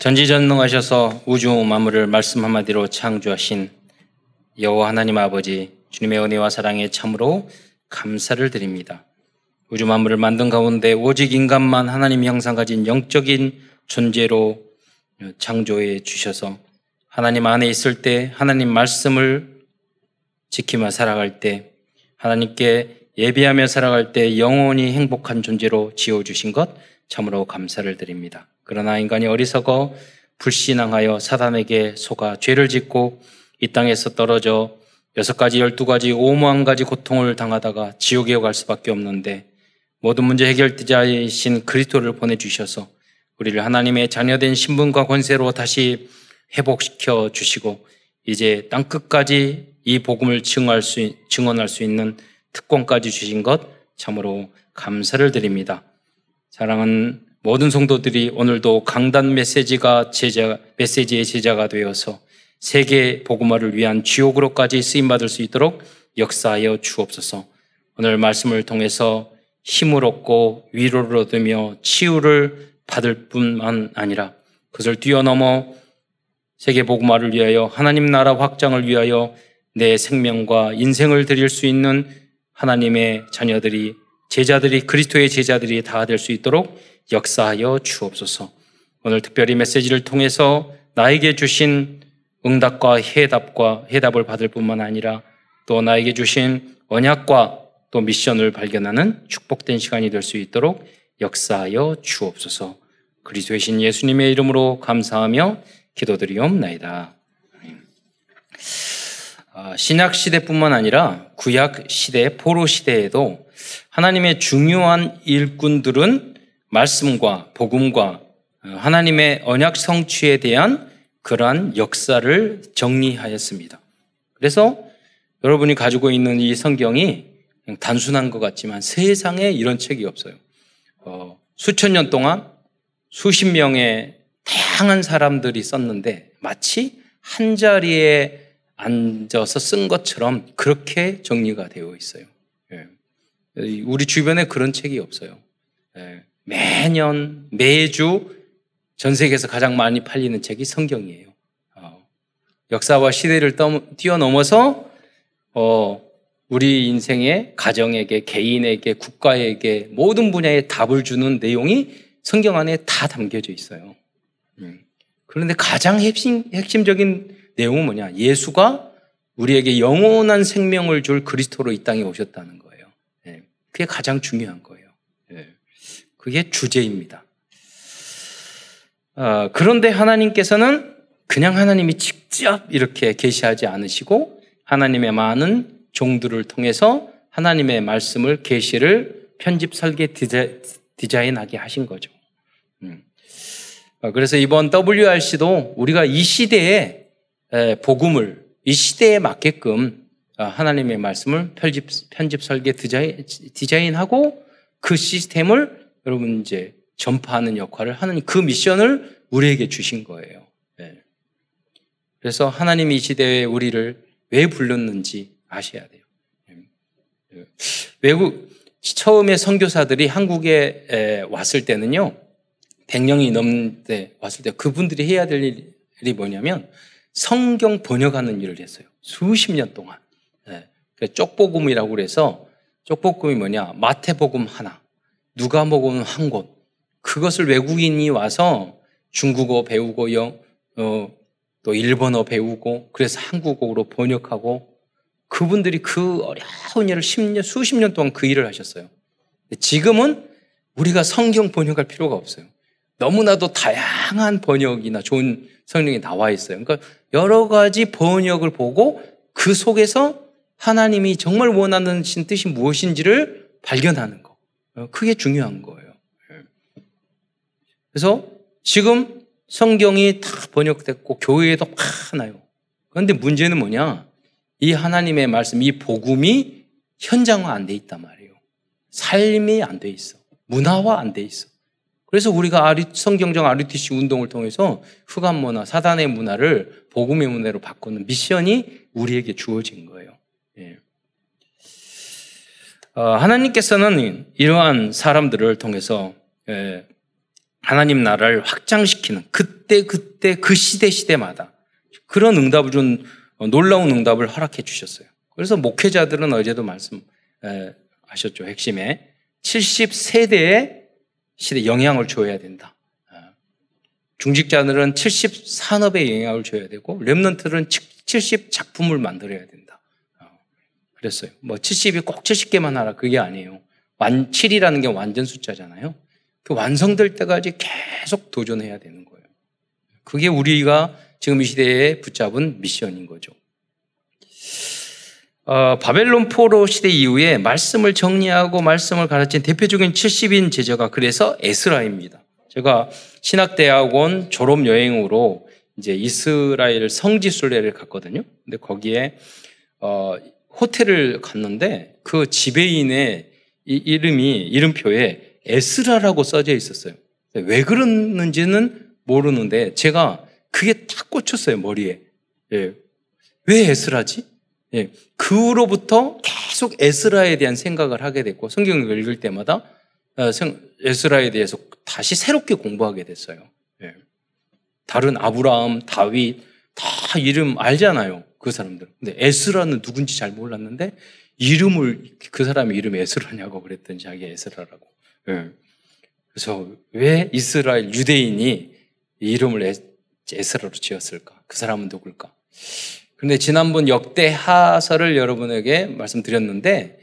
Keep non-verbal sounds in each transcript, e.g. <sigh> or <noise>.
전지전능하셔서 우주 만물을 말씀 한마디로 창조하신 여호와 하나님 아버지 주님의 은혜와 사랑에 참으로 감사를 드립니다. 우주 만물을 만든 가운데 오직 인간만 하나님 형상 가진 영적인 존재로 창조해 주셔서 하나님 안에 있을 때 하나님 말씀을 지키며 살아갈 때 하나님께 예비하며 살아갈 때 영원히 행복한 존재로 지어 주신 것 참으로 감사를 드립니다. 그러나 인간이 어리석어 불신앙하여 사단에게 속아 죄를 짓고 이 땅에서 떨어져 여섯 가지, 열두 가지, 오무한 가지 고통을 당하다가 지옥에 갈 수밖에 없는데 모든 문제 해결자이신 그리스도를 보내주셔서 우리를 하나님의 자녀된 신분과 권세로 다시 회복시켜 주시고 이제 땅 끝까지 이 복음을 증언할 수, 증언할 수 있는 특권까지 주신 것 참으로 감사를 드립니다. 사랑은 모든 성도들이 오늘도 강단 메시지가 제자, 메시지의 제자가 되어서 세계 복음화를 위한 지옥으로까지 쓰임 받을 수 있도록 역사하여 주옵소서. 오늘 말씀을 통해서 힘을 얻고 위로를 얻으며 치유를 받을 뿐만 아니라 그것을 뛰어넘어 세계 복음화를 위하여 하나님 나라 확장을 위하여 내 생명과 인생을 드릴 수 있는 하나님의 자녀들이 제자들이 그리스도의 제자들이 다 될 수 있도록 역사하여 주옵소서. 오늘 특별히 메시지를 통해서 나에게 주신 응답과 해답과 해답을 받을 뿐만 아니라 또 나에게 주신 언약과 또 미션을 발견하는 축복된 시간이 될 수 있도록 역사하여 주옵소서. 그리스도의 신 예수님의 이름으로 감사하며 기도드리옵나이다. 아, 신약 시대뿐만 아니라 구약 시대, 포로 시대에도 하나님의 중요한 일꾼들은 말씀과 복음과 어, 하나님의 언약 성취에 대한 그러한 역사를 정리하였습니다. 그래서 여러분이 가지고 있는 이 성경이 단순한 것 같지만 세상에 이런 책이 없어요. 어, 수천 년 동안 수십 명의 다양한 사람들이 썼는데 마치 한 자리에 앉아서 쓴 것처럼 그렇게 정리가 되어 있어요. 예. 우리 주변에 그런 책이 없어요. 예. 매년 매주 전 세계에서 가장 많이 팔리는 책이 성경이에요. 어, 역사와 시대를 뛰어넘어서 어, 우리 인생의 가정에게, 개인에게, 국가에게 모든 분야에 답을 주는 내용이 성경 안에 다 담겨져 있어요. 음. 그런데 가장 핵심, 핵심적인 내용은 뭐냐? 예수가 우리에게 영원한 생명을 줄 그리스도로 이 땅에 오셨다는 거예요. 예. 그게 가장 중요한 거예요. 예. 그게 주제입니다. 어, 그런데 하나님께서는 그냥 하나님이 직접 이렇게 계시하지 않으시고 하나님의 많은 종들을 통해서 하나님의 말씀을 계시를 편집 설계 디자인하게 하신 거죠. 음. 어, 그래서 이번 WRC도 우리가 이 시대에 복음을 이 시대에 맞게끔 어, 하나님의 말씀을 편집, 편집 설계 디자인, 디자인하고 그 시스템을 여러분 이제 전파하는 역할을 하는 그 미션을 우리에게 주신 거예요. 네. 그래서 하나님이 이 시대에 우리를 왜 불렀는지 아셔야 돼요. 네. 외국 처음에 선교사들이 한국에 왔을 때는요, 100명이 넘는데 왔을 때 그분들이 해야 될 일이 뭐냐면 성경 번역하는 일을 했어요. 수십 년 동안. 네. 쪽복음이라고 그래서 쪽복음이 뭐냐? 마태복음 하나, 누가복음 한 곳. 그것을 외국인이 와서 중국어 배우고 영, 어, 또 일본어 배우고 그래서 한국어로 번역하고 그분들이 그 어려운 일을 10년, 수십 년 동안 그 일을 하셨어요. 지금은 우리가 성경 번역할 필요가 없어요. 너무나도 다양한 번역이나 좋은 성경이 나와 있어요. 그러니까 여러 가지 번역을 보고 그 속에서 하나님이 정말 원하는 뜻이 무엇인지를 발견하는 거. 그게 중요한 거예요. 그래서 지금 성경이 다 번역됐고 교회에도 많아요. 그런데 문제는 뭐냐? 이 하나님의 말씀, 이 복음이 현장화 안 돼 있단 말이에요. 삶이 안 돼 있어. 문화화 안 돼 있어. 그래서 우리가 성경적 RUTC 운동을 통해서 흑암 문화, 사단의 문화를 복음의 문화로 바꾸는 미션이 우리에게 주어진 거예요. 예. 어, 하나님께서는 이러한 사람들을 통해서 예, 하나님 나라를 확장시키는 그때 그때 그 시대 시대마다 그런 응답을 준 놀라운 응답을 허락해 주셨어요. 그래서 목회자들은 어제도 말씀하셨죠. 핵심에 70세대의 시대 영향을 줘야 된다. 중직자들은 70 산업에 영향을 줘야 되고 랩런트는 70 작품을 만들어야 된다. 그랬어요. 뭐 70이 꼭 70개만 하라 그게 아니에요. 만 7이라는 게 완전 숫자잖아요. 그 완성될 때까지 계속 도전해야 되는 거예요. 그게 우리가 지금 이 시대에 붙잡은 미션인 거죠. 어, 바벨론 포로 시대 이후에 말씀을 정리하고 말씀을 가르친 대표적인 70인 제자가 그래서 에스라입니다. 제가 신학대학원 졸업 여행으로 이제 이스라엘 성지 순례를 갔거든요. 근데 거기에 어, 호텔을 갔는데 그 지배인의 이름이 이름표에 에스라라고 써져 있었어요. 왜 그러는지는 모르는데 제가 그게 딱 꽂혔어요 머리에. 예. 왜 에스라지? 예. 그 후로부터 계속 에스라에 대한 생각을 하게 됐고 성경을 읽을 때마다 어, 에스라에 대해서 다시 새롭게 공부하게 됐어요. 예. 다른 아브라함, 다윗 다 이름 알잖아요. 그 사람들. 근데 에스라는 누군지 잘 몰랐는데 이름을 그 사람의 이름이 에스라냐고 그랬더니 자기 에스라라고. 예. 그래서 왜 이스라엘 유대인이 이름을 에스라로 지었을까? 그 사람은 누굴까? 그런데 지난번 역대하서를 여러분에게 말씀드렸는데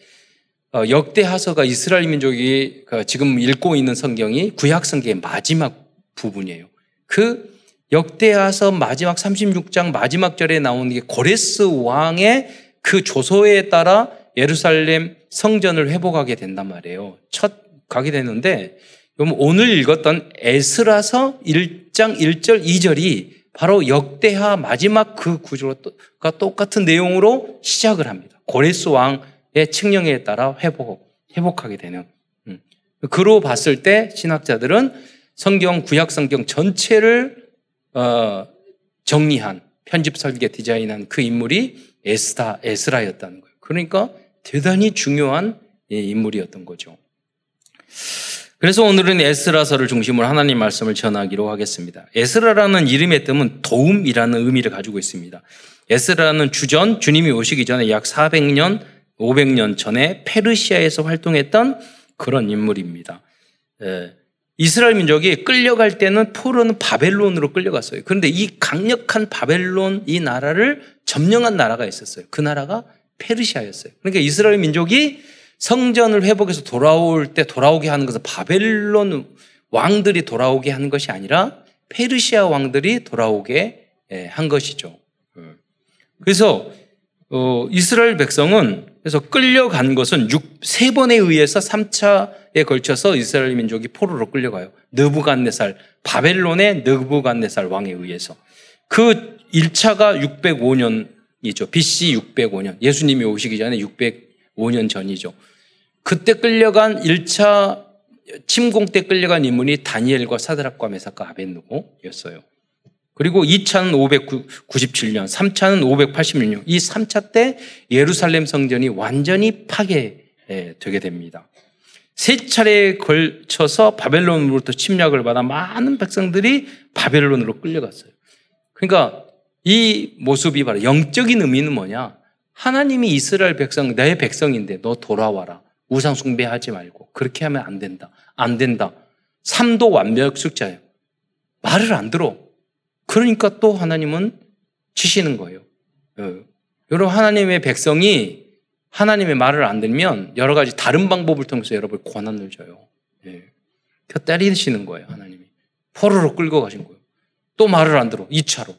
어, 역대하서가 이스라엘 민족이 그 지금 읽고 있는 성경이 구약 성경의 마지막 부분이에요. 그 역대하서 마지막 36장 마지막 절에 나오는 게 고레스 왕의 그 조소에 따라 예루살렘 성전을 회복하게 된단 말이에요. 첫 가게 되는데 오늘 읽었던 에스라서 1장 1절 2절이 바로 역대하 마지막 그 구조가 똑같은 내용으로 시작을 합니다. 고레스 왕의 칙령에 따라 회복, 회복하게 되는. 음. 그로 봤을 때 신학자들은 성경, 구약 성경 전체를 어, 정리한 편집 설계 디자인한 그 인물이 에스다, 에스라였다는 거예요. 그러니까 대단히 중요한 인물이었던 거죠. 그래서 오늘은 에스라서를 중심으로 하나님 말씀을 전하기로 하겠습니다. 에스라라는 이름의 뜻은 도움이라는 의미를 가지고 있습니다. 에스라는 주전, 주님이 오시기 전에 약 400년, 500년 전에 페르시아에서 활동했던 그런 인물입니다. 예, 이스라엘 민족이 끌려갈 때는 포로는 바벨론으로 끌려갔어요. 그런데 이 강력한 바벨론 이 나라를 점령한 나라가 있었어요. 그 나라가 페르시아였어요. 그러니까 이스라엘 민족이 성전을 회복해서 돌아올 때 돌아오게 하는 것은 바벨론 왕들이 돌아오게 하는 것이 아니라 페르시아 왕들이 돌아오게 예, 한 것이죠. 그래서 어, 이스라엘 백성은 그래서 끌려간 것은 6, 세 번에 의해서 3차에 걸쳐서 이스라엘 민족이 포로로 끌려가요. 느부갓네살, 바벨론의 느부갓네살 왕에 의해서. 그 1차가 605년이죠. BC 605년. 예수님이 오시기 전에 605년 전이죠. 그때 끌려간 1차 침공 때 끌려간 인물이 다니엘과 사드락과 메사카 아벤누고였어요. 그리고 2차는 597년, 3차는 586년. 이 3차 때 예루살렘 성전이 완전히 파괴되게 됩니다. 세 차례에 걸쳐서 바벨론으로부터 침략을 받아 많은 백성들이 바벨론으로 끌려갔어요. 그러니까 이 모습이 바로 영적인 의미는 뭐냐? 하나님이 이스라엘 백성, 내 백성인데 너 돌아와라. 우상 숭배하지 말고. 그렇게 하면 안 된다. 안 된다. 삶도 완벽 숙자예요. 말을 안 들어. 그러니까 또 하나님은 치시는 거예요. 어. 여러분, 하나님의 백성이 하나님의 말을 안 들면 여러 가지 다른 방법을 통해서 여러분 권한을 줘요. 예. 펴 때리시는 거예요, 하나님이. 포로로 끌고 가신 거예요. 또 말을 안 들어, 2차로.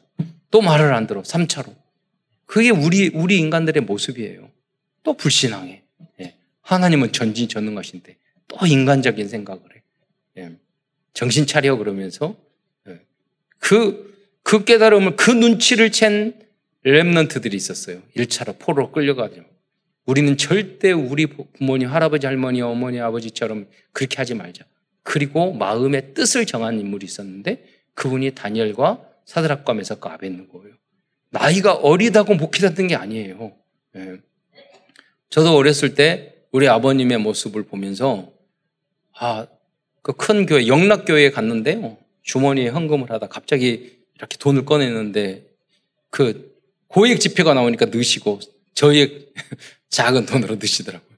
또 말을 안 들어, 3차로. 그게 우리, 우리 인간들의 모습이에요. 또 불신앙해. 예. 하나님은 전진전능하신데 또 인간적인 생각을 해. 예. 정신 차려 그러면서 예. 그, 그 깨달음을 그 눈치를 챈 랩런트들이 있었어요. 1차로 포로 끌려가죠. 우리는 절대 우리 부모님, 할아버지, 할머니, 어머니, 아버지처럼 그렇게 하지 말자. 그리고 마음의 뜻을 정한 인물이 있었는데 그분이 다니엘과 사드락과 메사과 아벤누고예요. 나이가 어리다고 목회했던 게 아니에요. 예. 저도 어렸을 때 우리 아버님의 모습을 보면서 아, 그그큰 교회, 영락교회에 갔는데요. 주머니에 헌금을 하다 갑자기 이렇게 돈을 꺼내는데 그 고액 지표가 나오니까 넣으시고 저의 <laughs> 작은 돈으로 넣으시더라고요.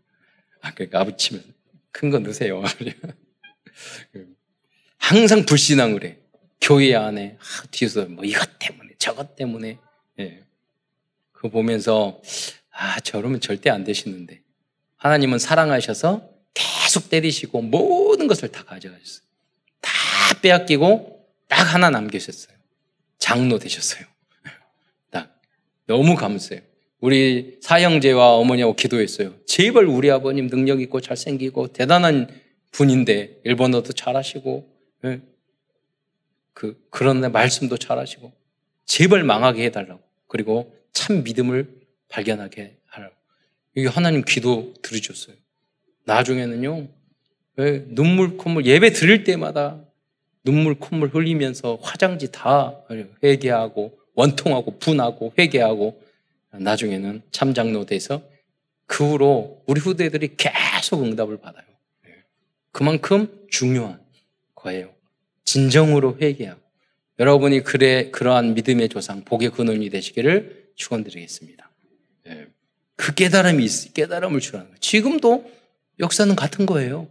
아, 그러니까 아버지 치면 큰 거 넣으세요. <laughs> 항상 불신앙을 해. 교회 안에 아, 뒤에서 뭐 이것 때문에 저것 때문에 예. 그거 보면서 아 저러면 절대 안 되시는데 하나님은 사랑하셔서 계속 때리시고 모든 것을 다 가져가셨어요. 다 빼앗기고 딱 하나 남기셨어요. 장로 되셨어요. 딱 너무 감사해요. 우리 사형제와 어머니하고 기도했어요. 제발 우리 아버님 능력 있고 잘생기고 대단한 분인데 일본어도 잘하시고 예. 그 그런 말씀도 잘하시고 제발 망하게 해달라고 그리고 참 믿음을 발견하게 하라고 이게 하나님 기도 들으셨어요. 나중에는요 왜 눈물 콧물 예배 드릴 때마다 눈물 콧물 흘리면서 화장지 다 회개하고 원통하고 분하고 회개하고 나중에는 참장로 돼서 그 후로 우리 후대들이 계속 응답을 받아요. 그만큼 중요한 거예요. 진정으로 회개하고 여러분이 그래 그러한 믿음의 조상 복의 근원이 되시기를 축원드리겠습니다. 예. 그 깨달음이 있, 깨달음을 주라는 거예요. 지금도 역사는 같은 거예요.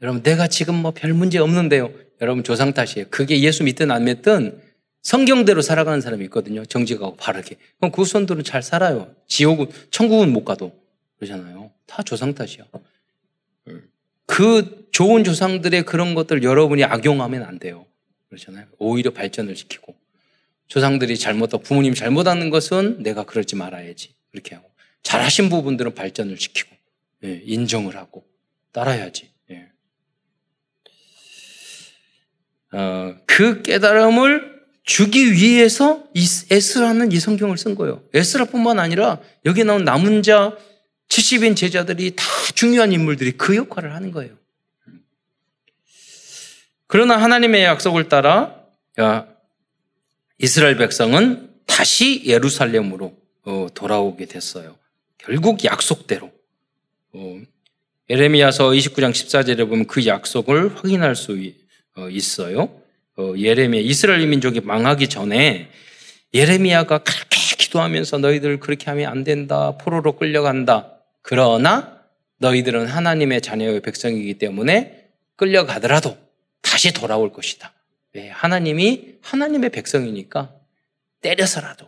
예. 여러분 내가 지금 뭐 별 문제 없는데요. 여러분 조상 탓이에요. 그게 예수 믿든 안 믿든 성경대로 살아가는 사람이 있거든요. 정직하고 바르게. 그럼 그 손들은 잘 살아요. 지옥은 천국은 못 가도 그러잖아요. 다 조상 탓이야. 그 좋은 조상들의 그런 것들 여러분이 악용하면 안 돼요. 그렇잖아요. 오히려 발전을 시키고. 조상들이 잘못하고 부모님이 잘못하는 것은 내가 그러지 말아야지. 그렇게 하고. 잘하신 부분들은 발전을 시키고, 예, 인정을 하고, 따라야지. 예. 어, 그 깨달음을 주기 위해서 에스라는 이 성경을 쓴 거예요. 에스라뿐만 아니라 여기 나온 남은 자 70인 제자들이 다 중요한 인물들이 그 역할을 하는 거예요. 그러나 하나님의 약속을 따라 이스라엘 백성은 다시 예루살렘으로 어, 돌아오게 됐어요. 결국 약속대로. 어, 예레미야서 29장 14절에 보면 그 약속을 확인할 수 어, 있어요. 예레미야 이스라엘 민족이 망하기 전에 예레미야가 그렇게 기도하면서 너희들 그렇게 하면 안 된다. 포로로 끌려간다. 그러나 너희들은 하나님의 자녀의 백성이기 때문에 끌려가더라도 다시 돌아올 것이다. 왜? 하나님이 하나님의 백성이니까 때려서라도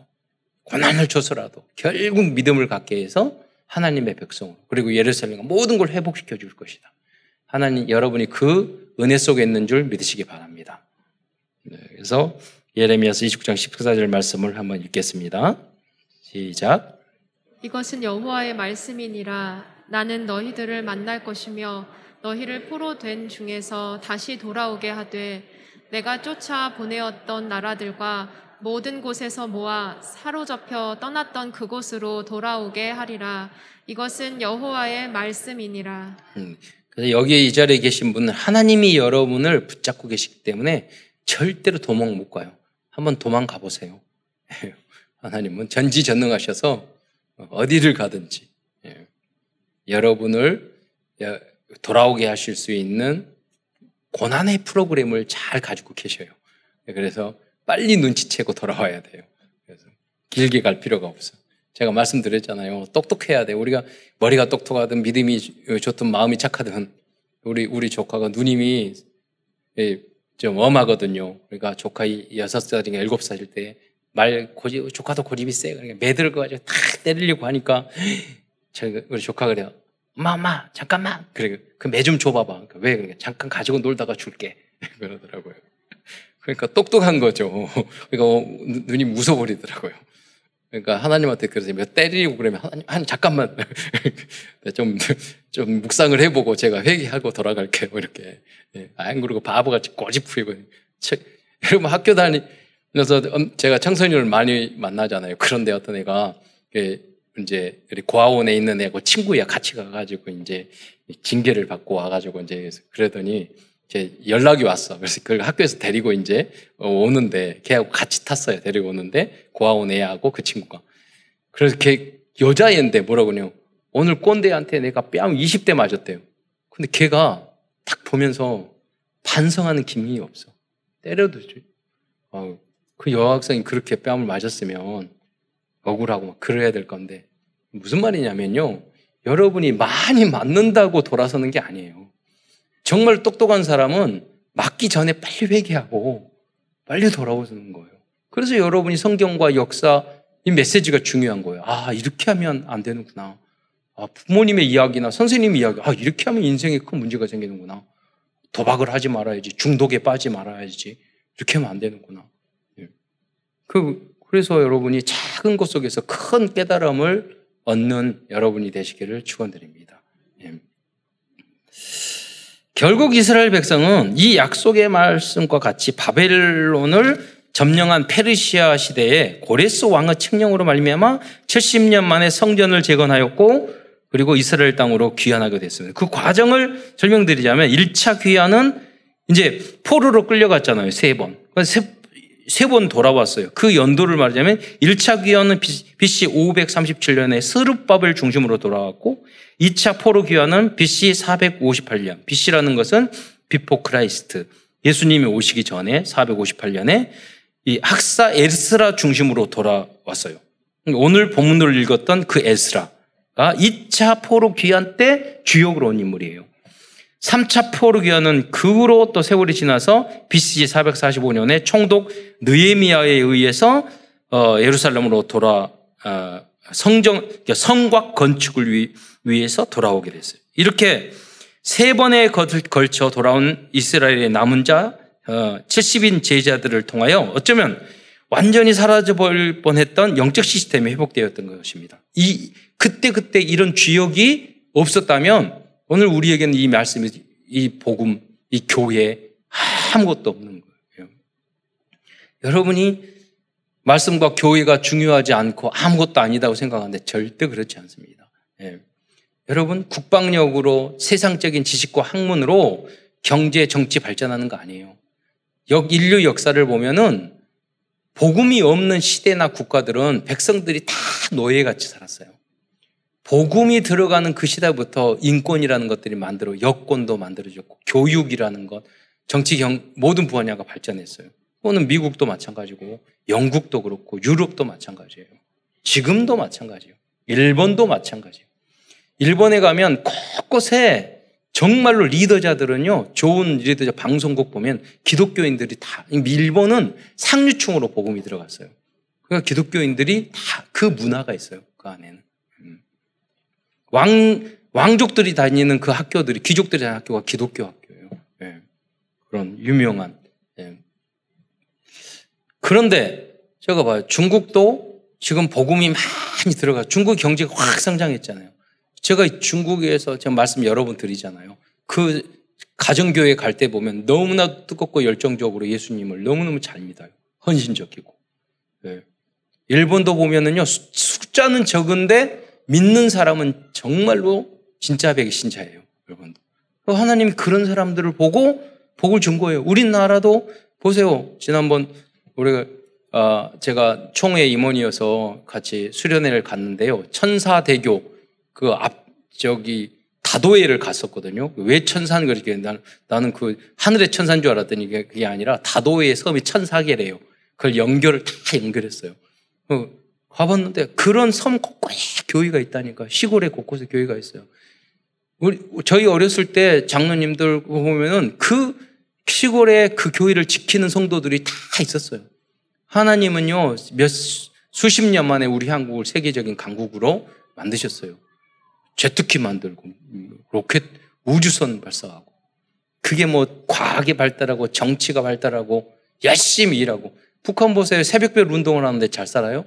고난을 줘서라도 결국 믿음을 갖게 해서 하나님의 백성으로 그리고 예루살렘과 모든 걸 회복시켜 줄 것이다. 하나님 여러분이 그 은혜 속에 있는 줄 믿으시기 바랍니다. 네, 그래서 예레미야서 29장 14절 말씀을 한번 읽겠습니다. 시작. 이것은 여호와의 말씀이니라 나는 너희들을 만날 것이며 너희를 포로 된 중에서 다시 돌아오게 하되 내가 쫓아 보내었던 나라들과 모든 곳에서 모아 사로잡혀 떠났던 그곳으로 돌아오게 하리라 이것은 여호와의 말씀이니라. 음, 그래서 여기에 이 자리에 계신 분은 하나님이 여러분을 붙잡고 계시기 때문에 절대로 도망 못 가요. 한번 도망가 보세요. 하나님은 전지전능하셔서 어디를 가든지 예. 여러분을 돌아오게 하실 수 있는 고난의 프로그램을 잘 가지고 계셔요. 그래서 빨리 눈치채고 돌아와야 돼요. 그래서 길게 갈 필요가 없어. 제가 말씀드렸잖아요. 똑똑해야 돼. 우리가 머리가 똑똑하든 믿음이 좋든 마음이 착하든 우리 우리 조카가 누님이 예, 좀 엄하거든요. 그러니까 조카 여섯 살인가 일곱 살일 때 말 고집, 조카도 고집이 세. 그러니까 매들 가지고 탁 때리려고 하니까 <gasps> 저희 우리 조카가 그래요. 엄마, 잠깐만. 그래, 그매 좀 줘봐봐. 그러니까 왜? 그러니까 잠깐 가지고 놀다가 줄게. <laughs> 그러더라고요. 그러니까 똑똑한 거죠. <laughs> 그러니까 어, 눈이 무서워버리더라고요. 그러니까 하나님한테 그러세요. 몇 때리고 그러면 하나님, 한 잠깐만 <laughs> 좀, 좀 묵상을 해보고 제가 회개하고 돌아갈게요. 이렇게. 예. 안 그러고 바보같이 꼬집 부리고. 여러분 학교 다니, 그래서 제가 청소년을 많이 만나잖아요. 그런데 어떤 애가 이제 고아원에 있는 애고 친구야 같이 가가지고 이제 징계를 받고 와가지고 이제 그러더니 이제 연락이 왔어. 그래서 그걸 학교에서 데리고 이제 오는데 걔하고 같이 탔어요. 데리고 오는데 고아원 애하고 그 친구가. 그래서 걔 여자애인데 뭐라고요? 오늘 꼰대한테 내가 뺨 20대 맞았대요. 근데 걔가 딱 보면서 반성하는 기능이 없어. 때려도 어, 그 여학생이 그렇게 뺨을 맞았으면 억울하고 막 그래야 될 건데 무슨 말이냐면요. 여러분이 많이 맞는다고 돌아서는 게 아니에요. 정말 똑똑한 사람은 맞기 전에 빨리 회개하고 빨리 돌아오는 거예요. 그래서 여러분이 성경과 역사 이 메시지가 중요한 거예요. 아 이렇게 하면 안 되는구나. 아, 부모님의 이야기나 선생님 이야기, 아 이렇게 하면 인생에 큰 문제가 생기는구나. 도박을 하지 말아야지, 중독에 빠지 말아야지. 이렇게 하면 안 되는구나. 예. 그 그래서 여러분이 작은 것 속에서 큰 깨달음을 얻는 여러분이 되시기를 축원드립니다. 예. 결국 이스라엘 백성은 이 약속의 말씀과 같이 바벨론을 점령한 페르시아 시대에 고레스 왕의 칙령으로 말미암아 70년 만에 성전을 재건하였고 그리고 이스라엘 땅으로 귀환하게 됐습니다. 그 과정을 설명드리자면 1차 귀환은 이제 포로로 끌려갔잖아요. 세 번. 세, 세 번 돌아왔어요. 그 연도를 말하자면 1차 귀환은 BC 537년에 스룹밥을 중심으로 돌아왔고 2차 포로 귀환은 BC 458년. BC라는 것은 Before Christ. 예수님이 오시기 전에 458년에 이 학사 에스라 중심으로 돌아왔어요. 오늘 본문을 읽었던 그 에스라가 2차 포로 귀환 때 주역으로 온 인물이에요. 3차 포로 귀환은 그 후로 또 세월이 지나서 BC 445년에 총독 느헤미야에 의해서 어, 예루살렘으로 돌아 어, 성정 그러니까 성곽 건축을 위, 위해서 돌아오게 됐어요. 이렇게 세 번에 걸쳐 돌아온 이스라엘의 남은 자 어, 70인 제자들을 통하여 어쩌면 완전히 사라져 버릴 뻔했던 영적 시스템이 회복되었던 것입니다. 이 그때 그때 이런 주역이 없었다면 오늘 우리에게는 이 말씀이, 이 복음, 이 교회 아무것도 없는 거예요. 여러분이 말씀과 교회가 중요하지 않고 아무것도 아니다고 생각하는데 절대 그렇지 않습니다. 예. 여러분, 국방력으로 세상적인 지식과 학문으로 경제, 정치 발전하는 거 아니에요. 역, 인류 역사를 보면은 복음이 없는 시대나 국가들은 백성들이 다 노예같이 살았어요. 복음이 들어가는 그 시대부터 인권이라는 것들이 만들어 여권도 만들어졌고 교육이라는 것, 정치 경 모든 분야가 발전했어요. 그거는 미국도 마찬가지고 영국도 그렇고 유럽도 마찬가지예요. 지금도 마찬가지예요. 일본도 마찬가지예요. 일본에 가면 곳곳에 정말로 리더자들은요, 좋은 리더자 방송국 보면 기독교인들이 다, 일본은 상류층으로 복음이 들어갔어요. 그러니까 기독교인들이 다 그 문화가 있어요. 그 안에는. 왕, 왕족들이 다니는 그 학교들이, 귀족들이 다니는 학교가 기독교 학교예요. 네. 그런 유명한. 네. 그런데 제가 봐요. 중국도 지금 복음이 많이 들어가. 중국 경제가 확 성장했잖아요. 제가 중국에서 제가 말씀 여러 번 드리잖아요. 그 가정교회 갈 때 보면 너무나 뜨겁고 열정적으로 예수님을 너무너무 잘 믿어요. 헌신적이고. 네. 일본도 보면은요, 숫자는 적은데 믿는 사람은 정말로 진짜 백신자예요, 여러분. 하나님이 그런 사람들을 보고 복을 준 거예요. 우리나라도 보세요. 지난번 우리가 어, 제가 총회 임원이어서 같이 수련회를 갔는데요. 천사대교 그 앞 저기 다도회를 갔었거든요. 왜 천사는 그렇게 나는, 나는 그 하늘의 천사인 줄 알았더니 그게 아니라 다도회의 섬이 천사계래요. 그걸 연결을 다 연결했어요. 어, 가봤는데 그런 섬 곳곳에 교회가 있다니까 시골에 곳곳에 교회가 있어요. 우리 저희 어렸을 때 장로님들 보면은 그 시골에 그 교회를 지키는 성도들이 다 있었어요. 하나님은요 몇 수십 년 만에 우리 한국을 세계적인 강국으로 만드셨어요. 제트키 만들고 로켓 우주선 발사하고 그게 뭐 과학이 발달하고 정치가 발달하고 열심히 일하고 북한 보세요 새벽별 운동을 하는데 잘 살아요?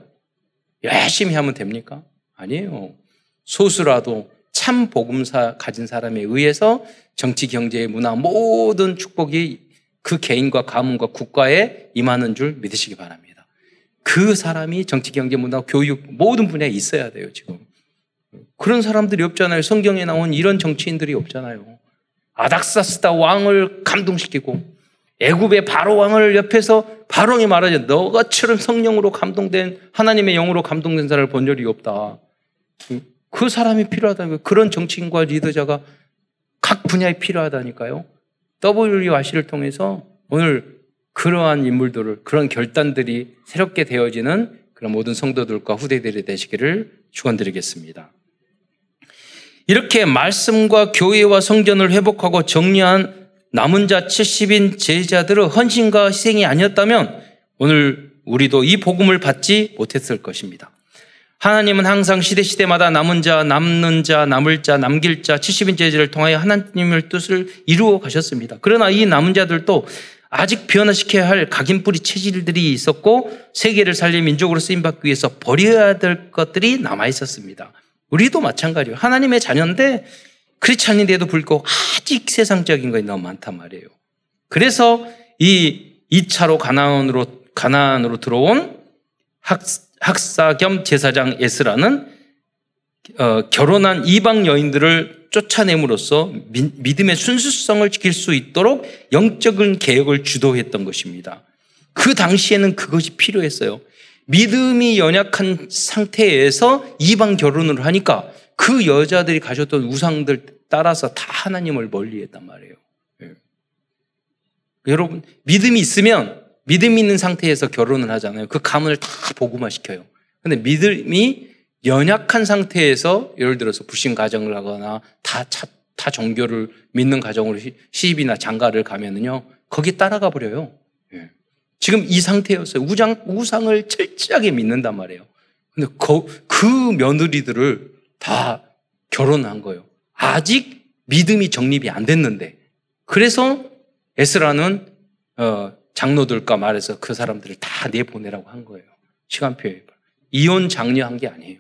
열심히 하면 됩니까? 아니에요. 소수라도 참 복음사 가진 사람에 의해서 정치, 경제, 문화 모든 축복이 그 개인과 가문과 국가에 임하는 줄 믿으시기 바랍니다. 그 사람이 정치, 경제, 문화, 교육 모든 분야에 있어야 돼요, 지금. 그런 사람들이 없잖아요. 성경에 나온 이런 정치인들이 없잖아요. 아닥사스다 왕을 감동시키고 애굽의 바로 왕을 옆에서 바로이 말하죠. 너가처럼 성령으로 감동된 하나님의 영으로 감동된 사람을 본 적이 없다. 그 사람이 필요하다. 그런 정치인과 리더자가 각 분야에 필요하다니까요. WRC를 통해서 오늘 그러한 인물들을 그런 결단들이 새롭게 되어지는 그런 모든 성도들과 후대들이 되시기를 축원드리겠습니다. 이렇게 말씀과 교회와 성전을 회복하고 정리한 남은 자 70인 제자들의 헌신과 희생이 아니었다면 오늘 우리도 이 복음을 받지 못했을 것입니다. 하나님은 항상 시대시대마다 남은 자, 남는 자, 남을 자, 남길 자, 70인 제자를 통하여 하나님의 뜻을 이루어 가셨습니다. 그러나 이 남은 자들도 아직 변화시켜야 할 각인뿌리 체질들이 있었고 세계를 살릴 민족으로 쓰임받기 위해서 버려야 될 것들이 남아 있었습니다. 우리도 마찬가지예요. 하나님의 자녀인데 크리스찬인데도 불구하고 아직 세상적인 것이 너무 많단 말이에요. 그래서 이 2차로 가나안으로 가나안으로 들어온 학, 학사 겸 제사장 에스라는 어, 결혼한 이방 여인들을 쫓아냄으로써 미, 믿음의 순수성을 지킬 수 있도록 영적인 개혁을 주도했던 것입니다. 그 당시에는 그것이 필요했어요. 믿음이 연약한 상태에서 이방 결혼을 하니까 그 여자들이 가졌던 우상들 따라서 다 하나님을 멀리 했단 말이에요. 예. 여러분, 믿음이 있으면 믿음 있는 상태에서 결혼을 하잖아요. 그 가문을 다 복음화 시켜요. 근데 믿음이 연약한 상태에서 예를 들어서 불신 가정을 하거나 다, 다 종교를 믿는 가정으로 시집이나 장가를 가면은요, 거기 따라가 버려요. 예. 지금 이 상태였어요. 우장, 우상을 철저하게 믿는단 말이에요. 근데 그, 그 며느리들을 다 결혼한 거예요. 아직 믿음이 정립이 안 됐는데. 그래서 에스라는, 어, 장로들과 말해서 그 사람들을 다 내보내라고 한 거예요. 시간표에. 이혼 장려한 게 아니에요.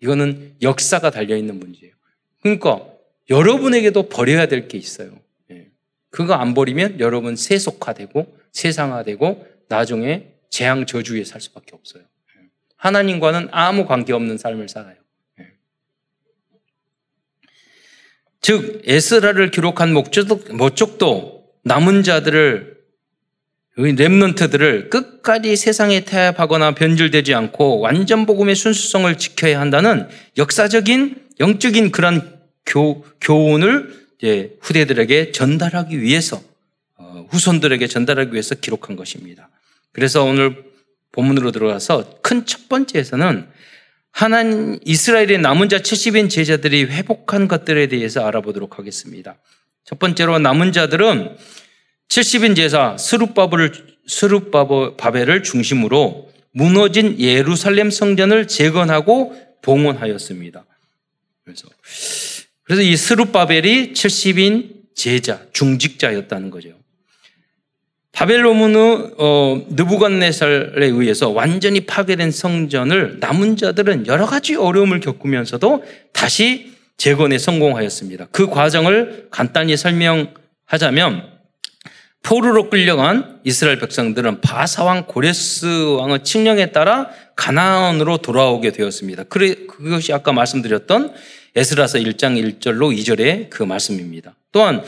이거는 역사가 달려 있는 문제예요. 그러니까 여러분에게도 버려야 될 게 있어요. 예. 그거 안 버리면 여러분 세속화되고 세상화되고 나중에 재앙 저주에 살 수밖에 없어요. 예. 하나님과는 아무 관계 없는 삶을 살아요. 예. 즉 에스라를 기록한 목적도, 남은 자들을 랩런트들을 끝까지 세상에 태압하거나 변질되지 않고 완전 복음의 순수성을 지켜야 한다는 역사적인 영적인 그런 교, 교훈을 후대들에게 전달하기 위해서 어, 후손들에게 전달하기 위해서 기록한 것입니다. 그래서 오늘 본문으로 들어가서 큰 첫 번째에서는 하나님 이스라엘의 남은 자 70인 제자들이 회복한 것들에 대해서 알아보도록 하겠습니다. 첫 번째로 남은 자들은 70인 제사 스룹바벨을 스룹바벨을 중심으로 무너진 예루살렘 성전을 재건하고 봉헌하였습니다. 그래서 그래서 이 스룹바벨이 70인 제자 중직자였다는 거죠. 바벨로문의 어, 느부갓네살에 의해서 완전히 파괴된 성전을 남은 자들은 여러 가지 어려움을 겪으면서도 다시 재건에 성공하였습니다. 그 과정을 간단히 설명하자면 포로로 끌려간 이스라엘 백성들은 바사왕 고레스 왕의 칙령에 따라 가나안으로 돌아오게 되었습니다. 그래, 그것이 아까 말씀드렸던 에스라서 1장 1절로 2절의 그 말씀입니다. 또한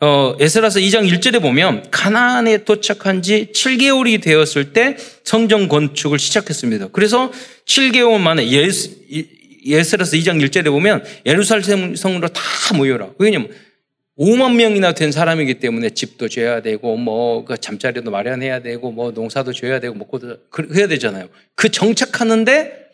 어, 에스라서 2장 1절에 보면 가나안에 도착한 지 7개월이 되었을 때 성전 건축을 시작했습니다. 그래서 7개월 만에 예스, 에스라서 2장 1절에 보면 예루살렘 성으로 다 모여라. 왜냐면 5만 명이나 된 사람이기 때문에 집도 줘야 되고 뭐 그 잠자리도 마련해야 되고 뭐 농사도 줘야 되고 먹고도 해야 되잖아요. 그 정착하는데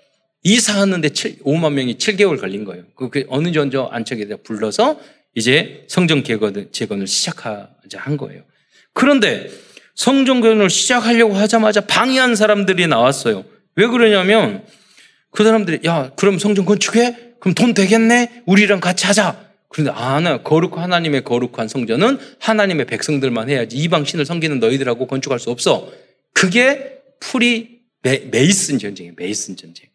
이사하는데 7, 5만 명이 7개월 걸린 거예요. 그, 그 어느 정도 안척에다 불러서 이제 성전 개건, 재건을 시작하자 한 거예요. 그런데 성전 개건을 시작하려고 하자마자 방해한 사람들이 나왔어요. 왜 그러냐면 그 사람들이 야 그럼 성전 건축해? 그럼 돈 되겠네? 우리랑 같이 하자. 그런데 아, 나 거룩 하나님의 거룩한 성전은 하나님의 백성들만 해야지 이방 신을 섬기는 너희들하고 건축할 수 없어. 그게 풀이 메, 메이슨 전쟁이에요. 메이슨 전쟁.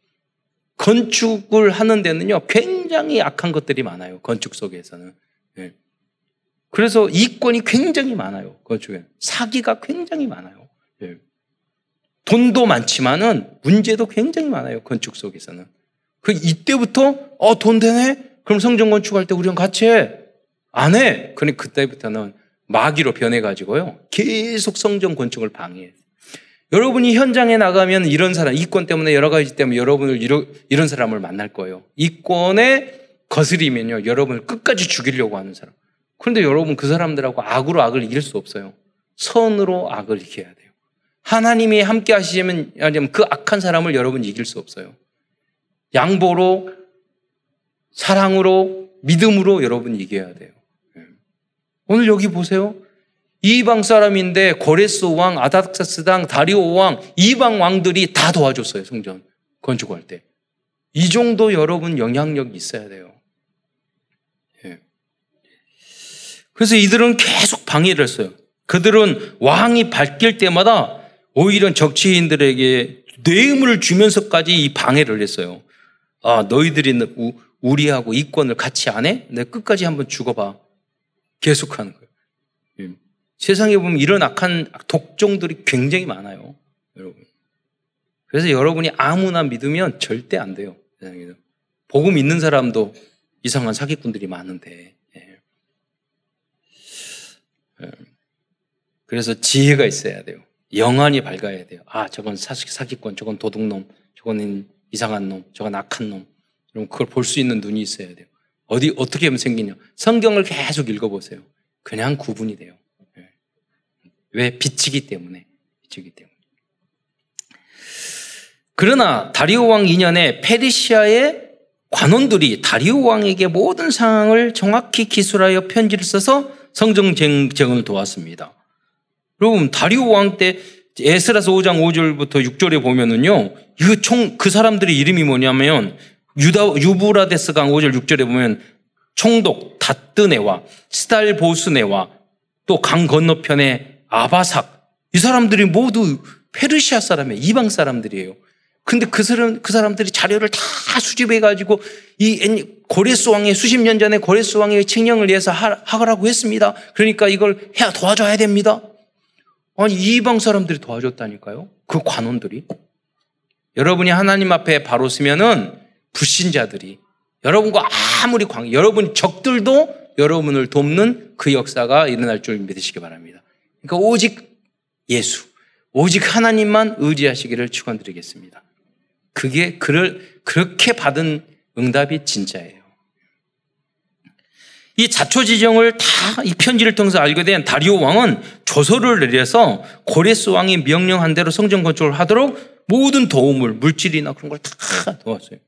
건축을 하는 데는요 굉장히 악한 것들이 많아요. 건축 속에서는. 네. 그래서 이권이 굉장히 많아요. 건축에 사기가 굉장히 많아요. 네. 돈도 많지만은 문제도 굉장히 많아요. 건축 속에서는. 그 이때부터 어 돈 되네. 그럼 성전 건축할 때 우리랑 같이 해. 안 해. 그러니 그때부터는 마귀로 변해가지고요. 계속 성전 건축을 방해해. 여러분이 현장에 나가면 이런 사람, 이권 때문에 여러 가지 때문에 여러분을 이런 사람을 만날 거예요. 이권에 거스리면요. 여러분을 끝까지 죽이려고 하는 사람. 그런데 여러분 그 사람들하고 악으로 악을 이길 수 없어요. 선으로 악을 이겨야 돼요. 하나님이 함께 하시면 아니면 그 악한 사람을 여러분 이길 수 없어요. 양보로 사랑으로 믿음으로 여러분 이겨야 돼요. 예. 오늘 여기 보세요. 이방 사람인데 고레스 왕, 아닥사스 당, 다리오 왕, 이방 왕들이 다 도와줬어요. 성전 건축할 때. 이 정도 여러분 영향력이 있어야 돼요. 예. 그래서 이들은 계속 방해를 했어요. 그들은 왕이 바뀔 때마다 오히려 적치인들에게 뇌음을 주면서까지 이 방해를 했어요. 아, 너희들이 우리하고 이권을 같이 안 해? 내 끝까지 한번 죽어봐. 계속 하는 거예요. 예. 세상에 보면 이런 악한 독종들이 굉장히 많아요. 여러분. 그래서 여러분이 아무나 믿으면 절대 안 돼요. 세상에서. 복음 있는 사람도 이상한 사기꾼들이 많은데. 예. 예. 그래서 지혜가 있어야 돼요. 영안이 밝아야 돼요. 아, 저건 사기꾼, 저건 도둑놈, 저건 이상한 놈, 저건 악한 놈. 그럼 그걸 볼 수 있는 눈이 있어야 돼요. 어디, 어떻게 하면 생기냐. 성경을 계속 읽어보세요. 그냥 구분이 돼요. 예. 왜? 빛이기 때문에. 빛이기 때문에. 그러나 다리오 왕 2년에 페르시아의 관원들이 다리오 왕에게 모든 상황을 정확히 기술하여 편지를 써서 성정 쟁을 도왔습니다. 여러분 다리오 왕 때 에스라서 5장 5절부터 6절에 보면은요. 그총그 사람들의 이름이 뭐냐면 유다 유브라데스 강 5절 6절에 보면 총독 다뜨네와 스달보스네와 또 강 건너편의 아바삭 이 사람들이 모두 페르시아 사람이에요. 이방 사람들이에요. 근데 그 사람 그 사람들이 자료를 다 수집해 가지고 이 고레스 왕의 수십 년 전에 고레스 왕의 칙령을 위해서 하라고 했습니다. 그러니까 이걸 해 도와줘야 됩니다. 아니, 이방 사람들이 도와줬다니까요. 그 관원들이. 여러분이 하나님 앞에 바로 서면은 불신자들이 여러분과 아무리 관계, 여러분 적들도 여러분을 돕는 그 역사가 일어날 줄 믿으시기 바랍니다. 그러니까 오직 예수, 오직 하나님만 의지하시기를 축원드리겠습니다. 그게 그를 그렇게 받은 응답이 진짜예요. 이 자초지정을 다 이 편지를 통해서 알게 된 다리오 왕은 조서를 내려서 고레스 왕이 명령한 대로 성전 건축을 하도록 모든 도움을 물질이나 그런 걸 다 도왔어요.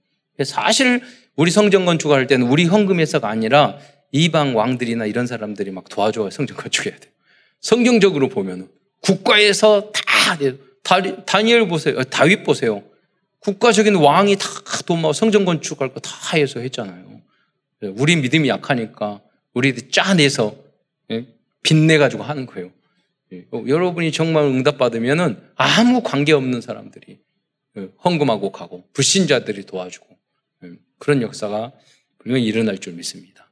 사실 우리 성전 건축할 때는 우리 헌금에서가 아니라 이방 왕들이나 이런 사람들이 막 도와줘야 성전 건축해야 돼요. 성경적으로 보면 국가에서 다 다니엘 보세요. 다윗 보세요. 국가적인 왕이 다 도마 성전 건축할 거 다 해서 했잖아요. 예, 우리 믿음이 약하니까 우리들 짜내서 예, 빚내가지고 하는 거예요. 예, 어, 여러분이 정말 응답받으면은 아무 관계 없는 사람들이 헌금하고 가고 불신자들이 도와주고 그런 역사가 분명히 일어날 줄 믿습니다.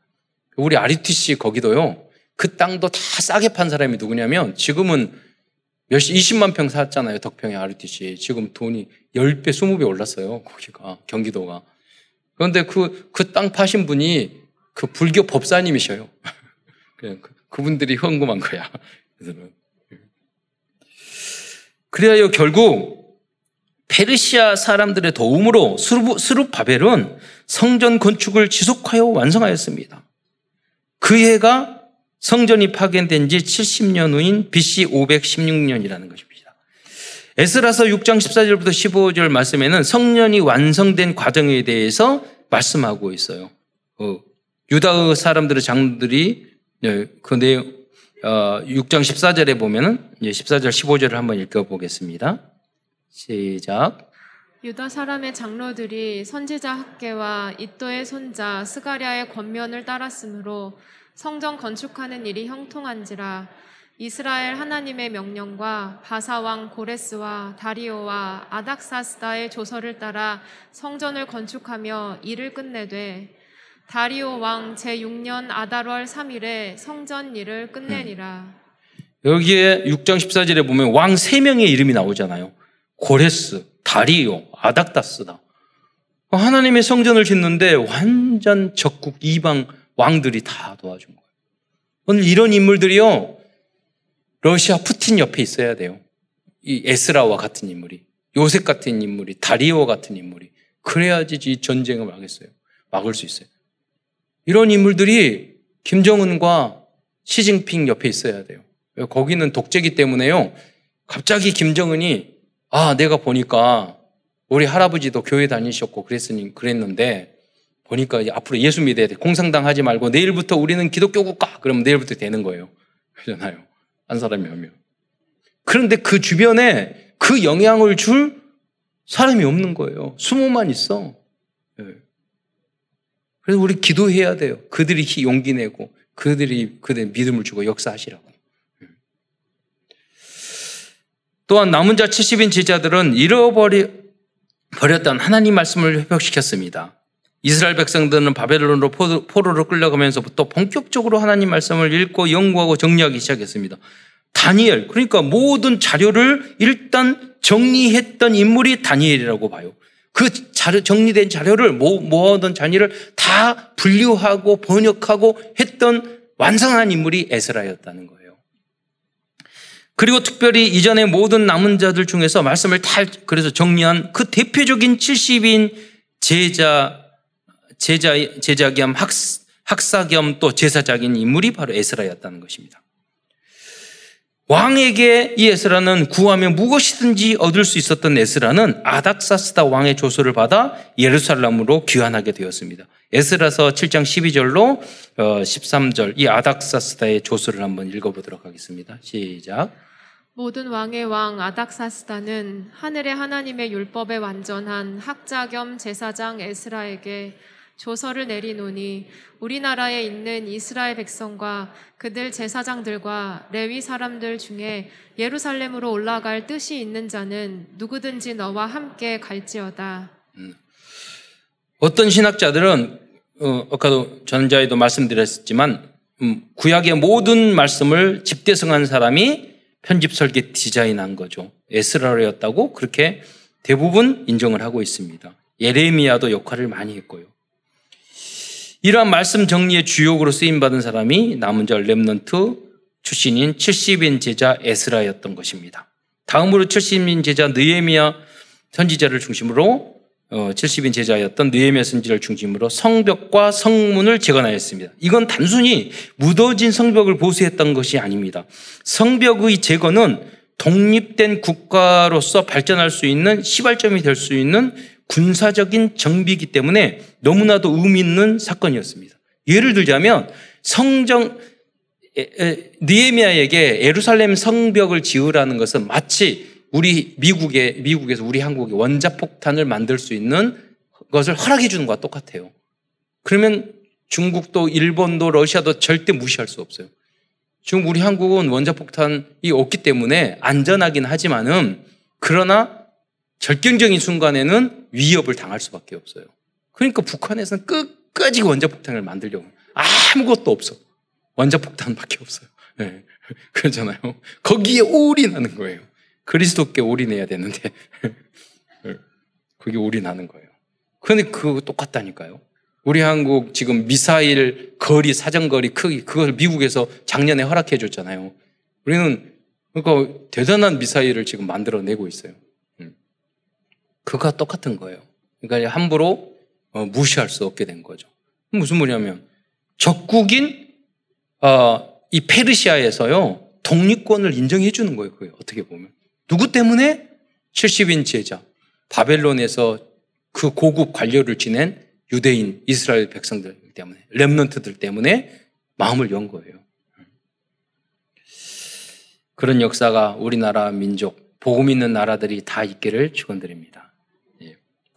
우리 RUTC 거기도요. 그 땅도 다 싸게 판 사람이 누구냐면 지금은 몇십, 20만 평 샀잖아요. 덕평의 RUTC. 지금 돈이 10배, 20배 올랐어요. 거기가, 경기도가. 그런데 그, 그 땅 파신 분이 그 불교 법사님이셔요. <laughs> 그냥 그, 그분들이 헌금한 거야. <laughs> 그래야 결국 페르시아 사람들의 도움으로 스룹, 바벨은 성전 건축을 지속하여 완성하였습니다. 그 해가 성전이 파견된 지 70년 후인 BC 516년이라는 것입니다. 에스라서 6장 14절부터 15절 말씀에는 성년이 완성된 과정에 대해서 말씀하고 있어요. 어, 유다의 사람들의 장들이 네, 그 내용 어, 6장 14절에 보면은 14절 15절을 한번 읽어보겠습니다. 시작. 유다 사람의 장로들이 선지자 학계와 이또의 손자 스가랴의 권면을 따랐으므로 성전 건축하는 일이 형통한지라 이스라엘 하나님의 명령과 바사왕 고레스와 다리오와 아닥사스다의 조서를 따라 성전을 건축하며 일을 끝내되 다리오 왕 제6년 아달월 3일에 성전 일을 끝내니라. 여기에 6장 14절에 보면 왕 3명의 이름이 나오잖아요. 고레스, 다리오, 아닥다스다. 하나님의 성전을 짓는데 완전 적국 이방 왕들이 다 도와준 거예요. 오늘 이런 인물들이요. 러시아 푸틴 옆에 있어야 돼요. 이 에스라와 같은 인물이, 요셉 같은 인물이, 다리오 같은 인물이. 그래야지 이 전쟁을 막겠어요. 막을 수 있어요. 이런 인물들이 김정은과 시진핑 옆에 있어야 돼요. 거기는 독재기 때문에요. 갑자기 김정은이 아, 내가 보니까 우리 할아버지도 교회 다니셨고 그랬으니 그랬는데 보니까 앞으로 예수 믿어야 돼. 공상당 하지 말고 내일부터 우리는 기독교 국가. 그러면 내일부터 되는 거예요. 그러잖아요. 한 사람이 하면. 그런데 그 주변에 그 영향을 줄 사람이 없는 거예요. 수모만 있어. 네. 그래서 우리 기도해야 돼요. 그들이 용기 내고 그들이 그들 믿음을 주고 역사하시라고. 네. 또한 남은 자 70인 제자들은 잃어버리 버렸던 하나님 말씀을 회복시켰습니다. 이스라엘 백성들은 바벨론으로 포로로 끌려가면서부터 본격적으로 하나님 말씀을 읽고 연구하고 정리하기 시작했습니다. 다니엘, 그러니까 모든 자료를 일단 정리했던 인물이 다니엘이라고 봐요. 그 자료, 정리된 자료를 모아둔 자료를 다 분류하고 번역하고 했던 완성한 인물이 에스라였다는 거예요. 그리고 특별히 이전의 모든 남은 자들 중에서 말씀을 다 그래서 정리한 그 대표적인 70인 제자, 제자, 제자 겸 학, 학사 겸 또 제사장인 인물이 바로 에스라였다는 것입니다. 왕에게 이 에스라는 구하면 무엇이든지 얻을 수 있었던 에스라는 아닥사스다 왕의 조서를 받아 예루살렘으로 귀환하게 되었습니다. 에스라서 7장 12절로 13절 어, 이 아닥사스다의 조서를 한번 읽어보도록 하겠습니다. 시작. 모든 왕의 왕 아닥사스다는 하늘의 하나님의 율법에 완전한 학자 겸 제사장 에스라에게 조서를 내리노니 우리나라에 있는 이스라엘 백성과 그들 제사장들과 레위 사람들 중에 예루살렘으로 올라갈 뜻이 있는 자는 누구든지 너와 함께 갈지어다. 음. 어떤 신학자들은 어, 아까도 전자에도 말씀드렸지만 음, 구약의 모든 말씀을 집대성한 사람이 편집 설계 디자인한 거죠. 에스라였다고 그렇게 대부분 인정을 하고 있습니다. 예레미야도 역할을 많이 했고요. 이러한 말씀 정리의 주역으로 쓰임받은 사람이 남은 자 remnant 출신인 70인 제자 에스라였던 것입니다. 다음으로 70인 제자 느에미야 선지자를 중심으로 70인 어, 제자였던 느에미야 선지를 중심으로 성벽과 성문을 재건하였습니다. 이건 단순히 묻어진 성벽을 보수했던 것이 아닙니다. 성벽의 재건은 독립된 국가로서 발전할 수 있는 시발점이 될 수 있는 군사적인 정비이기 때문에 너무나도 의미 있는 사건이었습니다. 예를 들자면 성정 니에미아에게 예루살렘 성벽을 지으라는 것은 마치 우리 미국에 미국에서 우리 한국에 원자폭탄을 만들 수 있는 것을 허락해 주는 것과 똑같아요. 그러면 중국도 일본도 러시아도 절대 무시할 수 없어요. 지금 우리 한국은 원자폭탄이 없기 때문에 안전하긴 하지만은 그러나 절경적인 순간에는 위협을 당할 수밖에 없어요. 그러니까 북한에서는 끝까지 원자폭탄을 만들려고 아무것도 없어. 원자폭탄밖에 없어요. <laughs> 네. 그렇잖아요. 거기에 올인하는 거예요. 그리스도께 올인해야 되는데 <laughs> 그게 올인하는 거예요. 그런데 그거 똑같다니까요. 우리 한국 지금 미사일 거리 사정거리 크기 그걸 미국에서 작년에 허락해 줬잖아요. 우리는 그러니까 대단한 미사일을 지금 만들어내고 있어요. 그가 똑같은 거예요. 그러니까 함부로 어, 무시할 수 없게 된 거죠. 무슨 말이냐면 적국인 어, 이 페르시아에서요 독립권을 인정해 주는 거예요. 그게 어떻게 보면 누구 때문에 70인 제자 바벨론에서 그 고급 관료를 지낸 유대인 이스라엘 백성들 때문에 렘넌트들 때문에 마음을 연 거예요. 그런 역사가 우리나라 민족 복음 있는 나라들이 다 있기를 축원드립니다.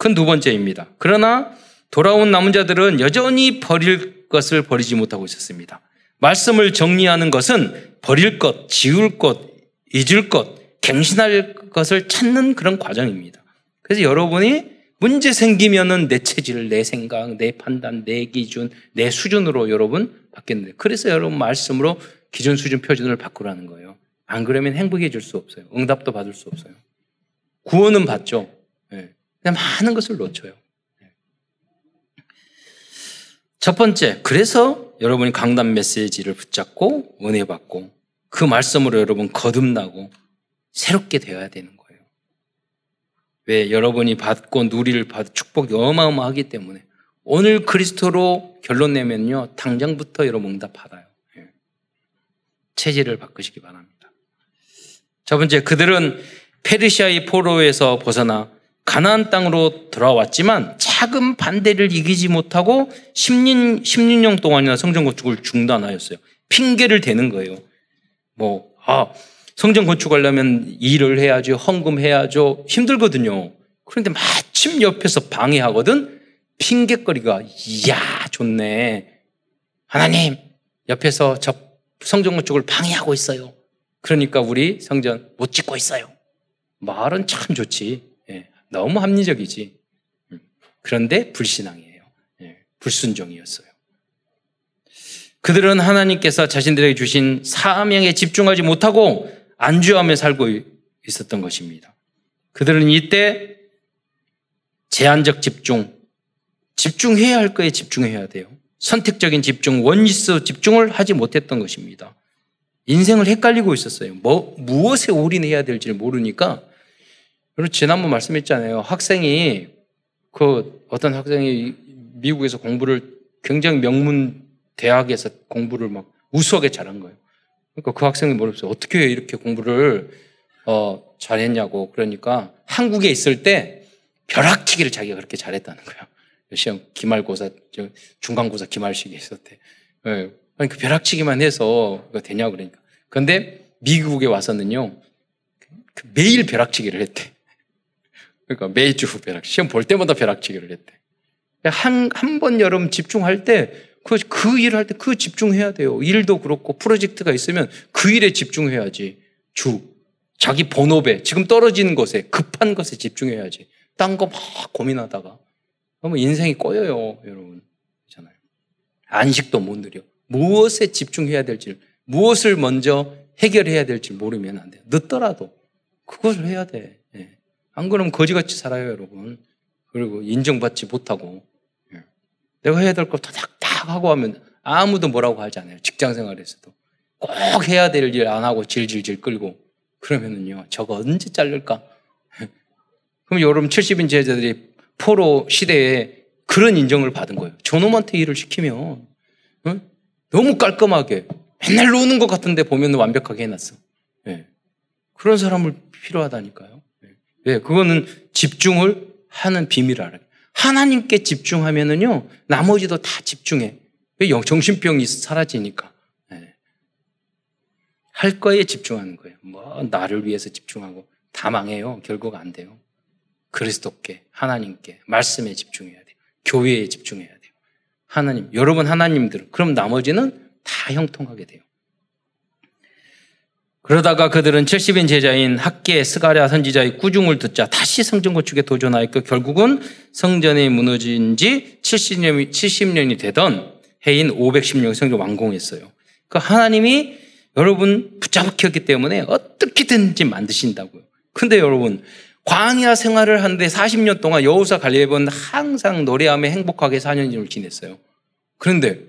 큰 두 번째입니다. 그러나 돌아온 남은 자들은 여전히 버릴 것을 버리지 못하고 있었습니다. 말씀을 정리하는 것은 버릴 것, 지울 것, 잊을 것, 갱신할 것을 찾는 그런 과정입니다. 그래서 여러분이 문제 생기면은 내 체질, 내 생각, 내 판단, 내 기준, 내 수준으로 여러분 바뀌는데 그래서 여러분 말씀으로 기준, 수준, 표준을 바꾸라는 거예요. 안 그러면 행복해질 수 없어요. 응답도 받을 수 없어요. 구원은 받죠. 그냥 많은 것을 놓쳐요. 첫 번째, 그래서 여러분이 강단 메시지를 붙잡고 은혜 받고 그 말씀으로 여러분 거듭나고 새롭게 되어야 되는 거예요. 왜? 여러분이 받고 누리를 받 축복이 어마어마하기 때문에 오늘 그리스도로 결론 내면요 당장부터 여러분 응답 받아요. 예. 체질을 바꾸시기 바랍니다. 첫 번째, 그들은 페르시아의 포로에서 벗어나 가나안 땅으로 돌아왔지만 작은 반대를 이기지 못하고 10년, 16년 동안이나 성전 건축을 중단하였어요. 핑계를 대는 거예요. 뭐, 아, 성전 건축하려면 일을 해야죠. 헌금해야죠. 힘들거든요. 그런데 마침 옆에서 방해하거든? 핑계거리가, 이야, 좋네. 하나님, 옆에서 저 성전 건축을 방해하고 있어요. 그러니까 우리 성전 못 짓고 있어요. 말은 참 좋지. 예, 너무 합리적이지. 음, 그런데 불신앙이에요. 예, 불순종이었어요. 그들은 하나님께서 자신들에게 주신 사명에 집중하지 못하고 안주하며 살고 있었던 것입니다. 그들은 이때 제한적 집중, 집중해야 할 거에 집중해야 돼요. 선택적인 집중, 원리스 집중을 하지 못했던 것입니다. 인생을 헷갈리고 있었어요. 뭐, 무엇에 올인해야 될지를 모르니까. 그리고 지난번 말씀했잖아요. 학생이, 그 어떤 학생이 미국에서 공부를 굉장히 명문 대학에서 공부를 막 우수하게 잘한 거예요. 그러니까 그 학생이 물었어요. 어떻게 이렇게 공부를 어, 잘했냐고. 그러니까 한국에 있을 때 벼락치기를 자기가 그렇게 잘했다는 거예요. 시험 기말고사, 중간고사 기말식이 있었대. 네. 그 벼락치기만 해서 되냐 그러니까. 그런데 미국에 와서는요, 그 매일 벼락치기를 했대. 그러니까 매주 벼락, 시험 볼 때마다 벼락치기를 했대. 한, 한 번 여름 집중할 때, 그, 그 일을 할 때 그 집중해야 돼요. 일도 그렇고 프로젝트가 있으면 그 일에 집중해야지. 주. 자기 본업에, 지금 떨어지는 것에, 급한 것에 집중해야지. 딴 거 막 고민하다가. 그러면 인생이 꼬여요, 여러분. 그렇잖아요. 안식도 못 누려. 무엇에 집중해야 될지, 무엇을 먼저 해결해야 될지 모르면 안 돼요. 늦더라도 그것을 해야 돼. 예. 안 그러면 거지같이 살아요, 여러분. 그리고 인정받지 못하고. 예. 내가 해야 될거 타닥탁 하고 하면 아무도 뭐라고 하지 않아요. 직장 생활에서도. 꼭 해야 될 일 안 하고 질질질 끌고. 그러면은요, 저거 언제 잘릴까? <laughs> 그럼 여러분 70인 제자들이 포로 시대에 그런 인정을 받은 거예요. 저놈한테 일을 시키면 어? 너무 깔끔하게 맨날 노는 것 같은데 보면 완벽하게 해놨어. 네. 그런 사람을 필요하다니까요. 네. 그거는 집중을 하는 비밀을 알아요. 하나님께 집중하면은요, 나머지도 다 집중해. 정신병이 사라지니까. 네. 할 거에 집중하는 거예요. 뭐, 나를 위해서 집중하고 다 망해요. 결국 안 돼요. 그리스도께, 하나님께, 말씀에 집중해야 돼요. 교회에 집중해야 돼요. 하나님, 여러분 하나님들, 그럼 나머지는 다 형통하게 돼요. 그러다가 그들은 70인 제자인 학계 스가랴 선지자의 꾸중을 듣자 다시 성전 건축에 도전하였고 결국은 성전이 무너진 지 70년이, 70년이 되던 해인 510년 성전 완공했어요. 그 하나님이 여러분 붙잡혔기 때문에 어떻게든지 만드신다고요. 근데 여러분 광야 생활을 하는데 40년 동안 여우사 갈렙은 항상 노래하며 행복하게 4년을 지냈어요. 그런데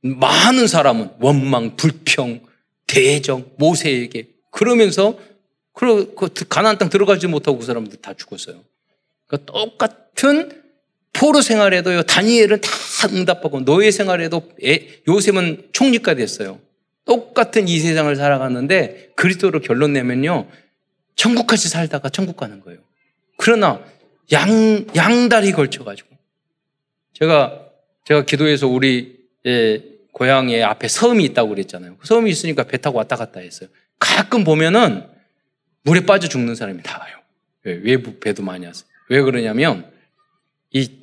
많은 사람은 원망, 불평, 대적, 모세에게 그러면서 그 가나안 땅 들어가지 못하고 그 사람들 다 죽었어요. 그러니까 똑같은 포로 생활에도요. 다니엘은 다 응답하고 노예 생활에도 요셉은 총리가 됐어요. 똑같은 이 세상을 살아갔는데 그리스도로 결론 내면요. 천국까지 살다가 천국 가는 거예요. 그러나 양 양다리 걸쳐가지고 제가 제가 기도해서 우리 예, 고향에 앞에 섬이 있다고 그랬잖아요. 그 섬이 있으니까 배 타고 왔다 갔다 했어요. 가끔 보면은 물에 빠져 죽는 사람이 나와요. 예, 외부 배도 많이 왔어요. 왜 그러냐면 이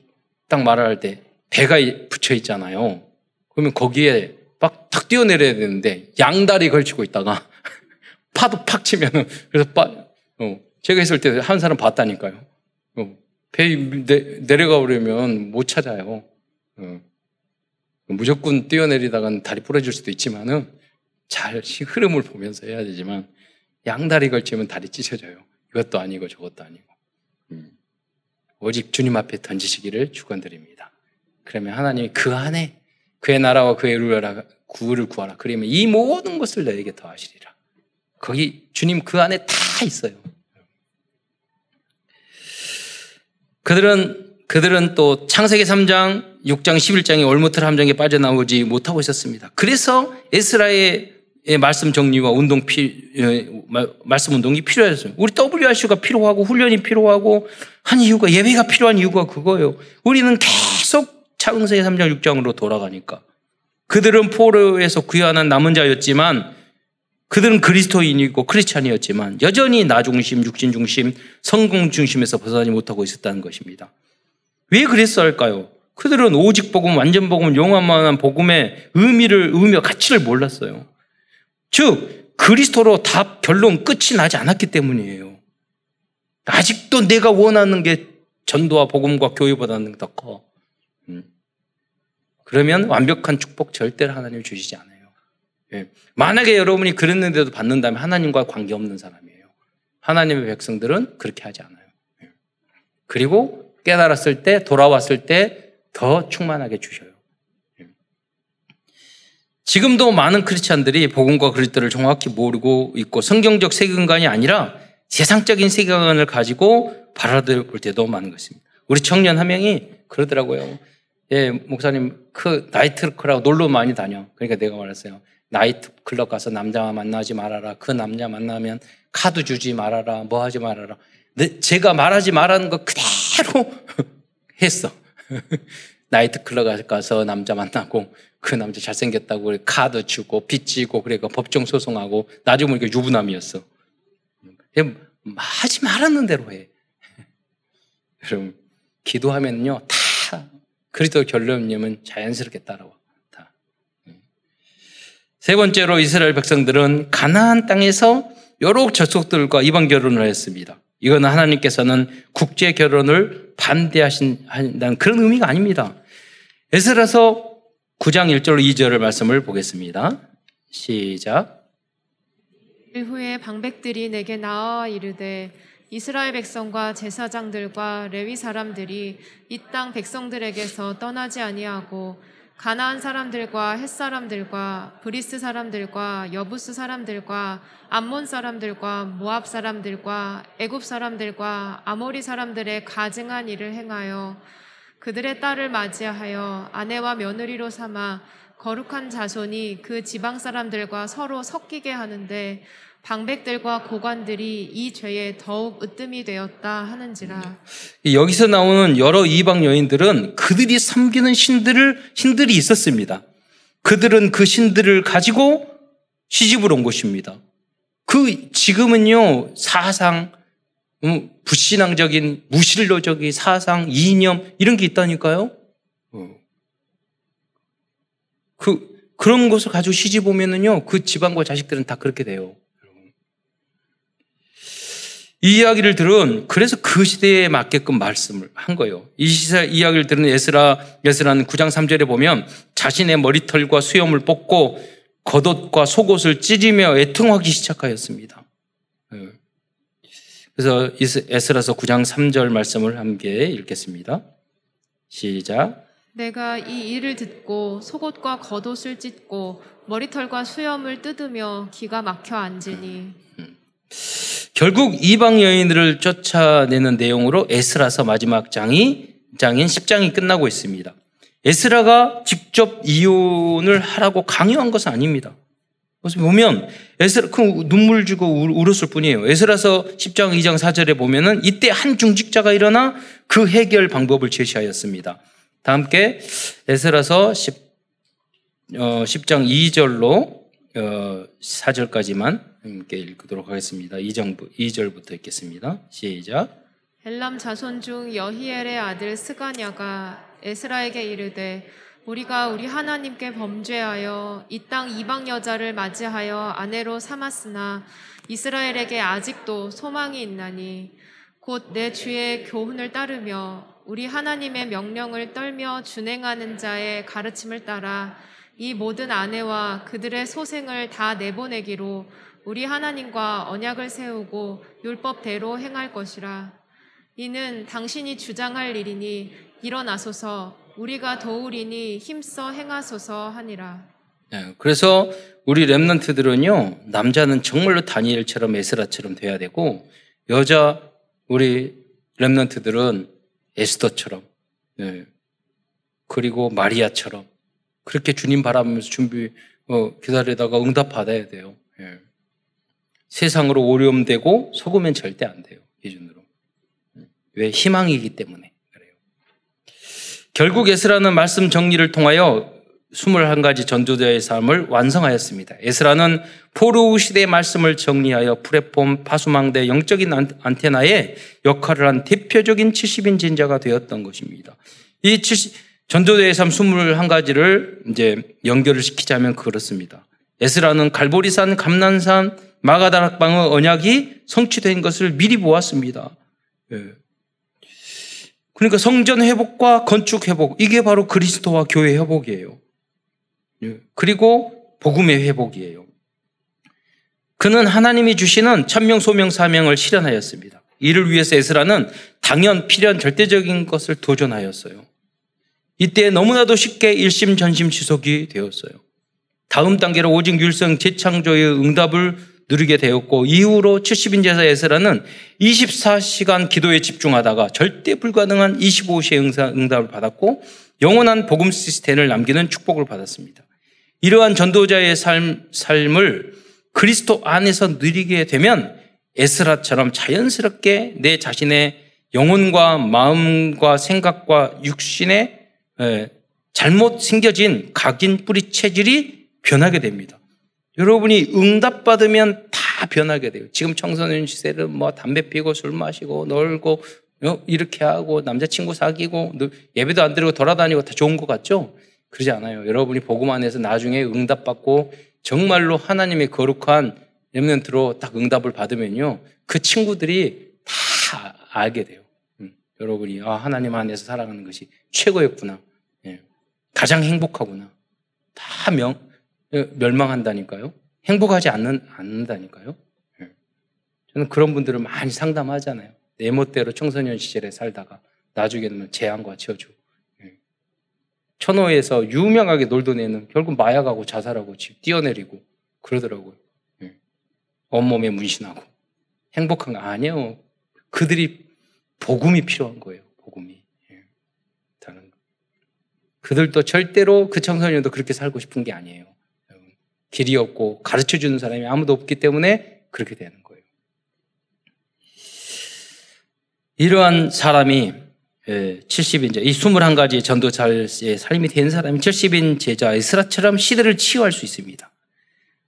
딱 말할 때 배가 붙여 있잖아요. 그러면 거기에 막 탁 뛰어내려야 되는데 양다리 걸치고 있다가 <laughs> 파도 팍 치면은 그래서 빠, 어, 제가 있을 때 한 사람 봤다니까요. 어, 배 내, 려가 오려면 못 찾아요. 어. 무조건 뛰어내리다가는 다리 부러질 수도 있지만은 잘 흐름을 보면서 해야 되지만 양다리 걸치면 다리 찢어져요. 이것도 아니고 저것도 아니고. 음. 오직 주님 앞에 던지시기를 축원드립니다. 그러면 하나님이 그 안에 그의 나라와 그의 룰을 구를 구하라. 그러면 이 모든 것을 너에게 더하시리라. 거기 주님 그 안에 다 있어요. 그들은 그들은 또 창세기 3장, 6장, 11장의 올무틀 함정에 빠져나오지 못하고 있었습니다. 그래서 에스라의 말씀 정리와 운동 피, 말씀 운동이 필요했어요. 우리 WRC가 필요하고 훈련이 필요하고 한 이유가 예배가 필요한 이유가 그거예요. 우리는 계속 창세기 3장 6장으로 돌아가니까. 그들은 포로에서 귀환한 남은 자였지만 그들은 그리스도인이고 크리스찬이었지만 여전히 나 중심, 육신 중심, 성공 중심에서 벗어나지 못하고 있었다는 것입니다. 왜 그랬을까요? 그들은 오직 복음, 완전 복음, 용암만한 복음의 의미를, 의미와 가치를 몰랐어요. 즉, 그리스도로 답, 결론, 끝이 나지 않았기 때문이에요. 아직도 내가 원하는 게 전도와 복음과 교회보다는 더 커. 음. 그러면 완벽한 축복 절대로 하나님 주시지 않아요. 예. 만약에 여러분이 그랬는데도 받는다면 하나님과 관계없는 사람이에요. 하나님의 백성들은 그렇게 하지 않아요. 예. 그리고 깨달았을 때, 돌아왔을 때 더 충만하게 주셔요. 예. 지금도 많은 크리스찬들이 복음과 그리스도를 정확히 모르고 있고 성경적 세계관이 아니라 세상적인 세계관을 가지고 바라볼 때도 많은 것입니다. 우리 청년 한 명이 그러더라고요. 예, 목사님, 그 나이트 클럽 놀러 많이 다녀. 그러니까 내가 말했어요. 나이트 클럽 가서 남자 만나지 말아라. 그 남자 만나면 카드 주지 말아라. 뭐 하지 말아라. 네, 제가 말하지 말라는 거 그대로 <laughs> 했어. <laughs> 나이트 클럽 가서 남자 만나고 그 남자 잘생겼다고 카드 주고 빚지고 그래가 법정 소송하고 나중에 보니까 유부남이었어. 하지 말았는 대로 해. <laughs> 여러분 기도하면요 다 그리스도 결론님은 자연스럽게 따라와. 세 번째로 이스라엘 백성들은 가나안 땅에서 여러 족속들과 이방 결혼을 했습니다. 이거는 하나님께서는 국제 결혼을 반대하신다는 그런 의미가 아닙니다. 에스라서 9장 1절 2절을 말씀을 보겠습니다. 시작. 후에 방백들이 내게 나와 이르되 이스라엘 백성과 제사장들과 레위 사람들이 이 땅 백성들에게서 떠나지 아니하고 가나안 사람들과 헷 사람들과 브리스 사람들과 여부스 사람들과 암몬 사람들과 모압 사람들과 애굽 사람들과 아모리 사람들의 가증한 일을 행하여 그들의 딸을 맞이하여 아내와 며느리로 삼아 거룩한 자손이 그 지방 사람들과 서로 섞이게 하는데 방백들과 고관들이 이 죄에 더욱 으뜸이 되었다 하는지라. 여기서 나오는 여러 이방 여인들은 그들이 섬기는 신들을 신들이 있었습니다. 그들은 그 신들을 가지고 시집을 온 것입니다. 그 지금은요 사상 음, 불신앙적인 무신론적인 사상 이념 이런 게 있다니까요. 어. 그 그런 것을 가지고 시집 오면은요 그 집안과 자식들은 다 그렇게 돼요. 이 이야기를 들은 그래서 그 시대에 맞게끔 말씀을 한 거예요. 이 시사 이야기를 들은 에스라 에스라는 9장 3절에 보면 자신의 머리털과 수염을 뽑고 겉옷과 속옷을 찢으며 애통하기 시작하였습니다. 예. 그래서 에스라서 9장 3절 말씀을 함께 읽겠습니다. 시작. 내가 이 일을 듣고 속옷과 겉옷을 찢고 머리털과 수염을 뜯으며 기가 막혀 앉으니 음. 결국 이방 여인들을 쫓아내는 내용으로 에스라서 마지막 장이 장인 10장이 끝나고 있습니다. 에스라가 직접 이혼을 하라고 강요한 것은 아닙니다. 그래서 보면 에스라 그 눈물 주고 울었을 뿐이에요. 에스라서 10장 2장 4절에 보면은 이때 한 중직자가 일어나 그 해결 방법을 제시하였습니다. 다 함께 에스라서 10, 어, 10장 2절로 어, 4절까지만 함께 읽도록 하겠습니다. 2장, 2절부터 읽겠습니다. 시작. 엘람 자손 중 여히엘의 아들 스가냐가 에스라에게 이르되 우리가 우리 하나님께 범죄하여 이 땅 이방 여자를 맞이하여 아내로 삼았으나 이스라엘에게 아직도 소망이 있나니 곧 내 주의 교훈을 따르며 우리 하나님의 명령을 떨며 준행하는 자의 가르침을 따라 이 모든 아내와 그들의 소생을 다 내보내기로 우리 하나님과 언약을 세우고 율법대로 행할 것이라. 이는 당신이 주장할 일이니 일어나소서 우리가 도우리니 힘써 행하소서 하니라. 네, 그래서 우리 렘넌트들은요 남자는 정말로 다니엘처럼 에스라처럼 돼야 되고 여자 우리 렘넌트들은 에스더처럼 네, 그리고 마리아처럼 그렇게 주님 바라보면서 준비 어, 기다리다가 응답 받아야 돼요. 예. 세상으로 오염되고 속으면 절대 안 돼요. 기준으로. 왜? 희망이기 때문에 그래요. 결국 에스라는 말씀 정리를 통하여 21가지 전도자의 삶을 완성하였습니다. 에스라는 포르우 시대의 말씀을 정리하여 플랫폼 파수망대 영적인 안테나의 역할을 한 대표적인 70인 진자가 되었던 것입니다. 이 70, 전도자의 삶 21가지를 이제 연결을 시키자면 그렇습니다. 에스라는 갈보리산, 감난산, 마가다락방의 언약이 성취된 것을 미리 보았습니다. 예. 그러니까 성전 회복과 건축 회복, 이게 바로 그리스도와 교회 회복이에요. 예. 그리고 복음의 회복이에요. 그는 하나님이 주시는 천명, 소명, 사명을 실현하였습니다. 이를 위해서 에스라는 당연, 필연, 절대적인 것을 도전하였어요. 이때 너무나도 쉽게 일심, 전심, 지속이 되었어요. 다음 단계로 오직 율성 재창조의 응답을 누리게 되었고 이후로 70인 제사 에스라는 24시간 기도에 집중하다가 절대 불가능한 25시의 응답을 받았고 영원한 복음 시스템을 남기는 축복을 받았습니다. 이러한 전도자의 삶, 삶을 그리스도 안에서 누리게 되면 에스라처럼 자연스럽게 내 자신의 영혼과 마음과 생각과 육신의 잘못 생겨진 각인 뿌리 체질이 변하게 됩니다. 여러분이 응답받으면 다 변하게 돼요. 지금 청소년 시대는 뭐 담배 피고 술 마시고 놀고 어, 이렇게 하고 남자친구 사귀고 예배도 안 드리고 돌아다니고 다 좋은 것 같죠? 그러지 않아요. 여러분이 복음 안에서 나중에 응답받고 정말로 하나님의 거룩한 렘넌트로 딱 응답을 받으면요. 그 친구들이 다 알게 돼요. 음, 여러분이 아, 하나님 안에서 살아가는 것이 최고였구나. 예. 가장 행복하구나. 다 명, 예, 멸망한다니까요. 행복하지 않는, 않는다니까요. 예. 저는 그런 분들을 많이 상담하잖아요. 내 멋대로 청소년 시절에 살다가 나중에는 재앙과 저주. 천호에서 유명하게 놀던 애는 결국 마약하고 자살하고 집 뛰어내리고 그러더라고요. 예. 온몸에 문신하고. 행복한 거 아니에요. 그들이 복음이 필요한 거예요. 복음이. 예. 다른 그들도 절대로 그 청소년도 그렇게 살고 싶은 게 아니에요. 길이 없고 가르쳐 주는 사람이 아무도 없기 때문에 그렇게 되는 거예요. 이러한 사람이 70인 예, 이 21가지 전도자의 삶이 된 사람이 70인 제자 에스라처럼 시대를 치유할 수 있습니다.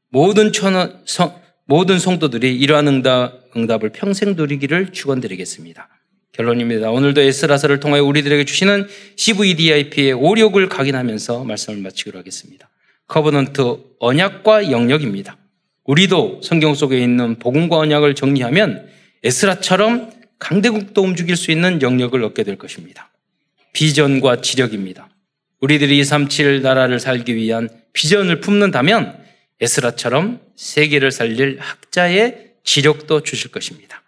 모든 천원, 성, 모든 성도들이 이러한 응답, 응답을 평생 누리기를 축원드리겠습니다. 결론입니다. 오늘도 에스라서를 통하여 우리들에게 주시는 CVDIP의 오력을 각인하면서 말씀을 마치기로 하겠습니다. Covenant 언약과 영력입니다. 우리도 성경 속에 있는 복음과 언약을 정리하면 에스라처럼 강대국도 움직일 수 있는 영역을 얻게 될 것입니다. 비전과 지력입니다. 우리들이 237 나라를 살기 위한 비전을 품는다면 에스라처럼 세계를 살릴 학자의 지력도 주실 것입니다.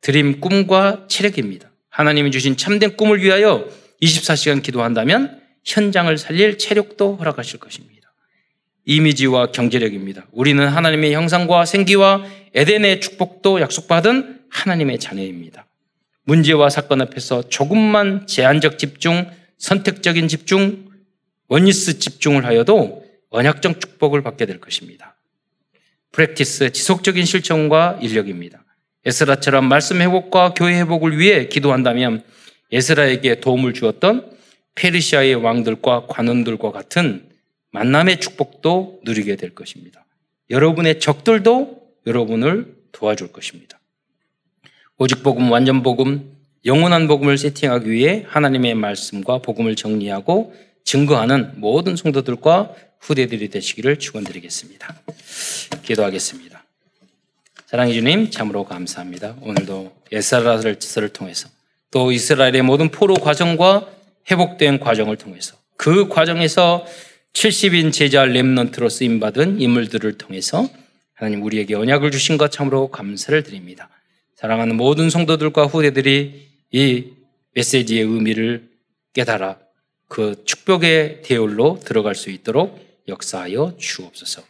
드림 꿈과 체력입니다. 하나님이 주신 참된 꿈을 위하여 24시간 기도한다면 현장을 살릴 체력도 허락하실 것입니다. 이미지와 경제력입니다. 우리는 하나님의 형상과 생기와 에덴의 축복도 약속받은 하나님의 자녀입니다. 문제와 사건 앞에서 조금만 제한적 집중, 선택적인 집중, 원리스 집중을 하여도 언약적 축복을 받게 될 것입니다. 프랙티스, 지속적인 실천과 인력입니다. 에스라처럼 말씀 회복과 교회 회복을 위해 기도한다면 에스라에게 도움을 주었던 페르시아의 왕들과 관원들과 같은 만남의 축복도 누리게 될 것입니다. 여러분의 적들도 여러분을 도와줄 것입니다. 오직 복음, 완전 복음, 영원한 복음을 세팅하기 위해 하나님의 말씀과 복음을 정리하고 증거하는 모든 성도들과 후대들이 되시기를 축원드리겠습니다. 기도하겠습니다. 사랑해 주님 참으로 감사합니다. 오늘도 에스라를 통해서 또 이스라엘의 모든 포로 과정과 회복된 과정을 통해서 그 과정에서 70인 제자 렘넌트로 쓰임 받은 인물들을 통해서 하나님 우리에게 언약을 주신 것 참으로 감사를 드립니다. 사랑하는 모든 성도들과 후대들이 이 메시지의 의미를 깨달아 그 축복의 대열로 들어갈 수 있도록 역사하여 주옵소서.